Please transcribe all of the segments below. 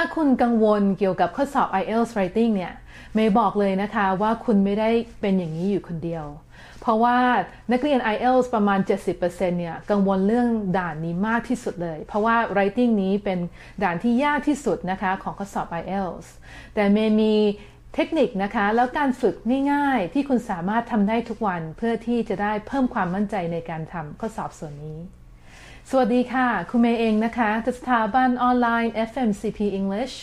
ถ้าคุณกังวลเกี่ยวกับข้อสอบ IELTS Writing เนี่ยเมย์บอกเลยนะคะว่าคุณไม่ได้เป็นอย่างนี้อยู่คนเดียว เพราะว่านักเรียน IELTS ประมาณ 70%เนี่ยกังวลเรื่องด่านนี้มากที่สุดเลย เพราะว่า writing นี้เป็นด่านที่ยากที่สุดนะคะของข้อสอบ IELTS แต่เมย์มีเทคนิคนะคะ แล้วการฝึกง่ายๆ ที่คุณสามารถทำได้ทุกวันเพื่อที่จะได้เพิ่มความมั่นใจในการทำข้อสอบส่วนนี้ สวัสดีค่ะ คุณเมย์เองนะคะจากสถาบันออนไลน์ FMCP English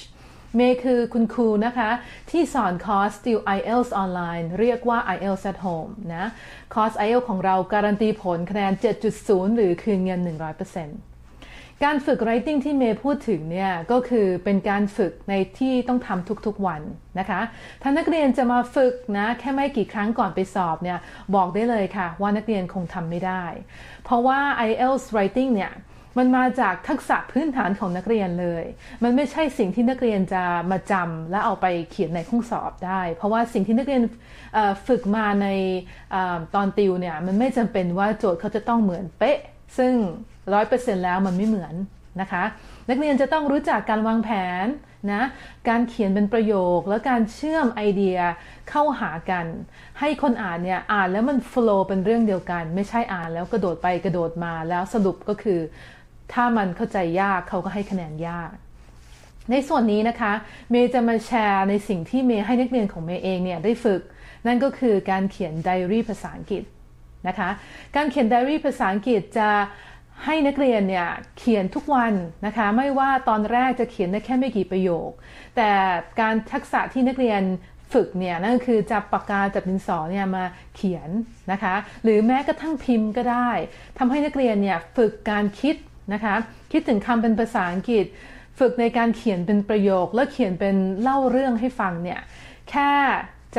เมย์คือคุณครูนะคะ ที่สอนคอร์สติว IELTS ออนไลน์เรียกว่า IELTS at home นะ คอร์ส IELTS ของเราการันตีผลคะแนน 7.0 หรือคืนเงิน 100% การฝึก writing ที่เมย์พูดถึงเนี่ยก็คือเป็นการฝึกในที่ต้องทำทุกๆวันนะคะ ถ้านักเรียนจะมาฝึกนะแค่ไม่กี่ครั้งก่อนไปสอบเนี่ยบอกได้เลยค่ะ ว่านักเรียนคงทำไม่ได้ เพราะว่า IELTS writing เนี่ยมันมาจากทักษะพื้นฐานของนักเรียนเลย มันไม่ใช่สิ่งที่นักเรียนจะมาจำและเอาไปเขียนในห้องสอบได้ เพราะว่าสิ่งที่นักเรียนฝึกมาในอตอนติวเนี่ยมันไม่จำเป็นว่าโจทย์เขาจะต้องเหมือนเป๊ะ ซึ่งร้อยเปอร์เซ็นต์แล้วมันไม่เหมือนนะคะ นักเรียนจะต้องรู้จักการวางแผนนะการเขียนเป็นประโยคแล้วการเชื่อมไอเดียเข้าหากัน ให้คนอ่านเนี่ยอ่านแล้วมันฟลอ์เป็นเรื่องเดียวกัน ไม่ใช่อ่านแล้วกระโดดไปกระโดดมาแล้วสรุปก็คือ ถ้ามันเข้าใจยากเขาก็ให้คะแนนยากในส่วนนี้นะคะ เมย์จะมาแชร์ในสิ่งที่เมย์ให้นักเรียนของเมย์เองเนี่ยได้ฝึก นั่นก็คือการเขียนไดอารี่ภาษาอังกฤษ นะคะ การเขียนไดอารี่ภาษาอังกฤษจะให้นักเรียนเนี่ยเขียนทุกวันนะคะไม่ว่าตอนแรกจะเขียนได้แค่ไม่กี่ประโยค แต่การทักษะที่นักเรียนฝึกเนี่ยนั่นคือจับปากกาจับดินสอเนี่ยมาเขียนนะคะ หรือแม้กระทั่งพิมพ์ก็ได้ทำให้นักเรียนเนี่ยฝึกการคิดนะคะคิดถึงคำเป็นภาษาอังกฤษ ฝึกในการเขียนเป็นประโยค แล้วเขียนเป็นเล่าเรื่องให้ฟังเนี่ยแค่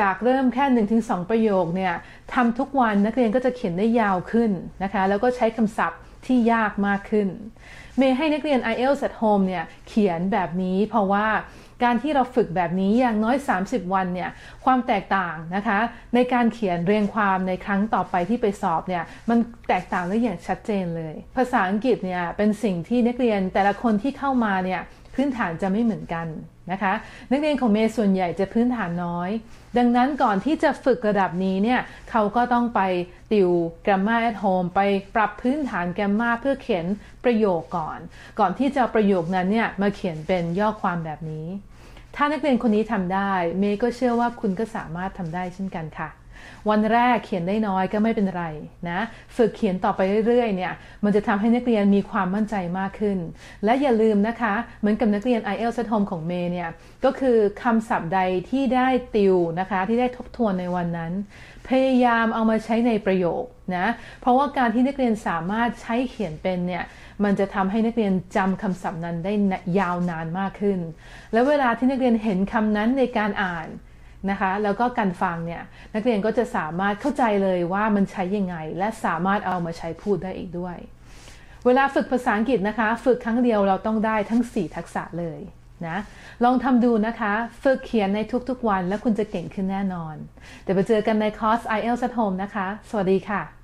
จากเริ่มแค่1-2ประโยคเนี่ยทำทุกวันนักเรียนก็จะเขียนได้ยาวขึ้นนะคะแล้วก็ใช้คำศัพท์ที่ยากมากขึ้น เมย์ให้นักเรียน IELTS at home เนี่ยเขียนแบบนี้เพราะว่าการที่เราฝึกแบบนี้อย่างน้อย 30 วันเนี่ยความแตกต่างนะคะ ในการเขียนเรียงความในครั้งต่อไปที่ไปสอบเนี่ยมันแตกต่างได้อย่างชัดเจนเลย ภาษาอังกฤษเนี่ยเป็นสิ่งที่นักเรียนแต่ละคนที่เข้ามาเนี่ย พื้นฐานจะไม่เหมือนกันนะคะ นักเรียนของเมย์ส่วนใหญ่จะพื้นฐานน้อย ดังนั้นก่อนที่จะฝึกระดับนี้เนี่ยเขาก็ต้องไปติว grammar at home ไปปรับพื้นฐาน grammar เพื่อเขียนประโยคก่อน ก่อนที่จะประโยคนั้นเนี่ยมาเขียนเป็นย่อความแบบนี้ ถ้านักเรียนคนนี้ทำได้ เมย์ก็เชื่อว่าคุณก็สามารถทำได้เช่นกันค่ะ วันแรกเขียนได้น้อยก็ไม่เป็นไรนะ ฝึกเขียนต่อไปเรื่อยๆเนี่ย มันจะทำให้นักเรียนมีความมั่นใจมากขึ้น และอย่าลืมนะคะ เหมือนกับนักเรียน IELTS at home ของเมย์เนี่ย ก็คือคำศัพท์ใดที่ได้ติวนะคะ ที่ได้ทบทวนในวันนั้น พยายามเอามาใช้ในประโยคนะ เพราะว่าการที่นักเรียนสามารถใช้เขียนเป็นเนี่ย มันจะทำให้นักเรียนจำคำศัพท์นั้นได้ยาวนานมากขึ้น แล้วเวลาที่นักเรียนเห็นคำนั้นในการอ่าน นะคะแล้วก็การฟังเนี่ยนักเรียนก็จะสามารถเข้าใจเลยว่ามันใช้ยังไง และสามารถเอามาใช้พูดได้อีกด้วย เวลาฝึกภาษาอังกฤษนะคะ ฝึกครั้งเดียวเราต้องได้ทั้ง 4 ทักษะเลยนะลองทำดูนะคะ ฝึกเขียนในทุกๆวัน แล้วคุณจะเก่งขึ้นแน่นอน เดี๋ยวไปเจอกันในคอร์ส IELTS at home นะคะ สวัสดีค่ะ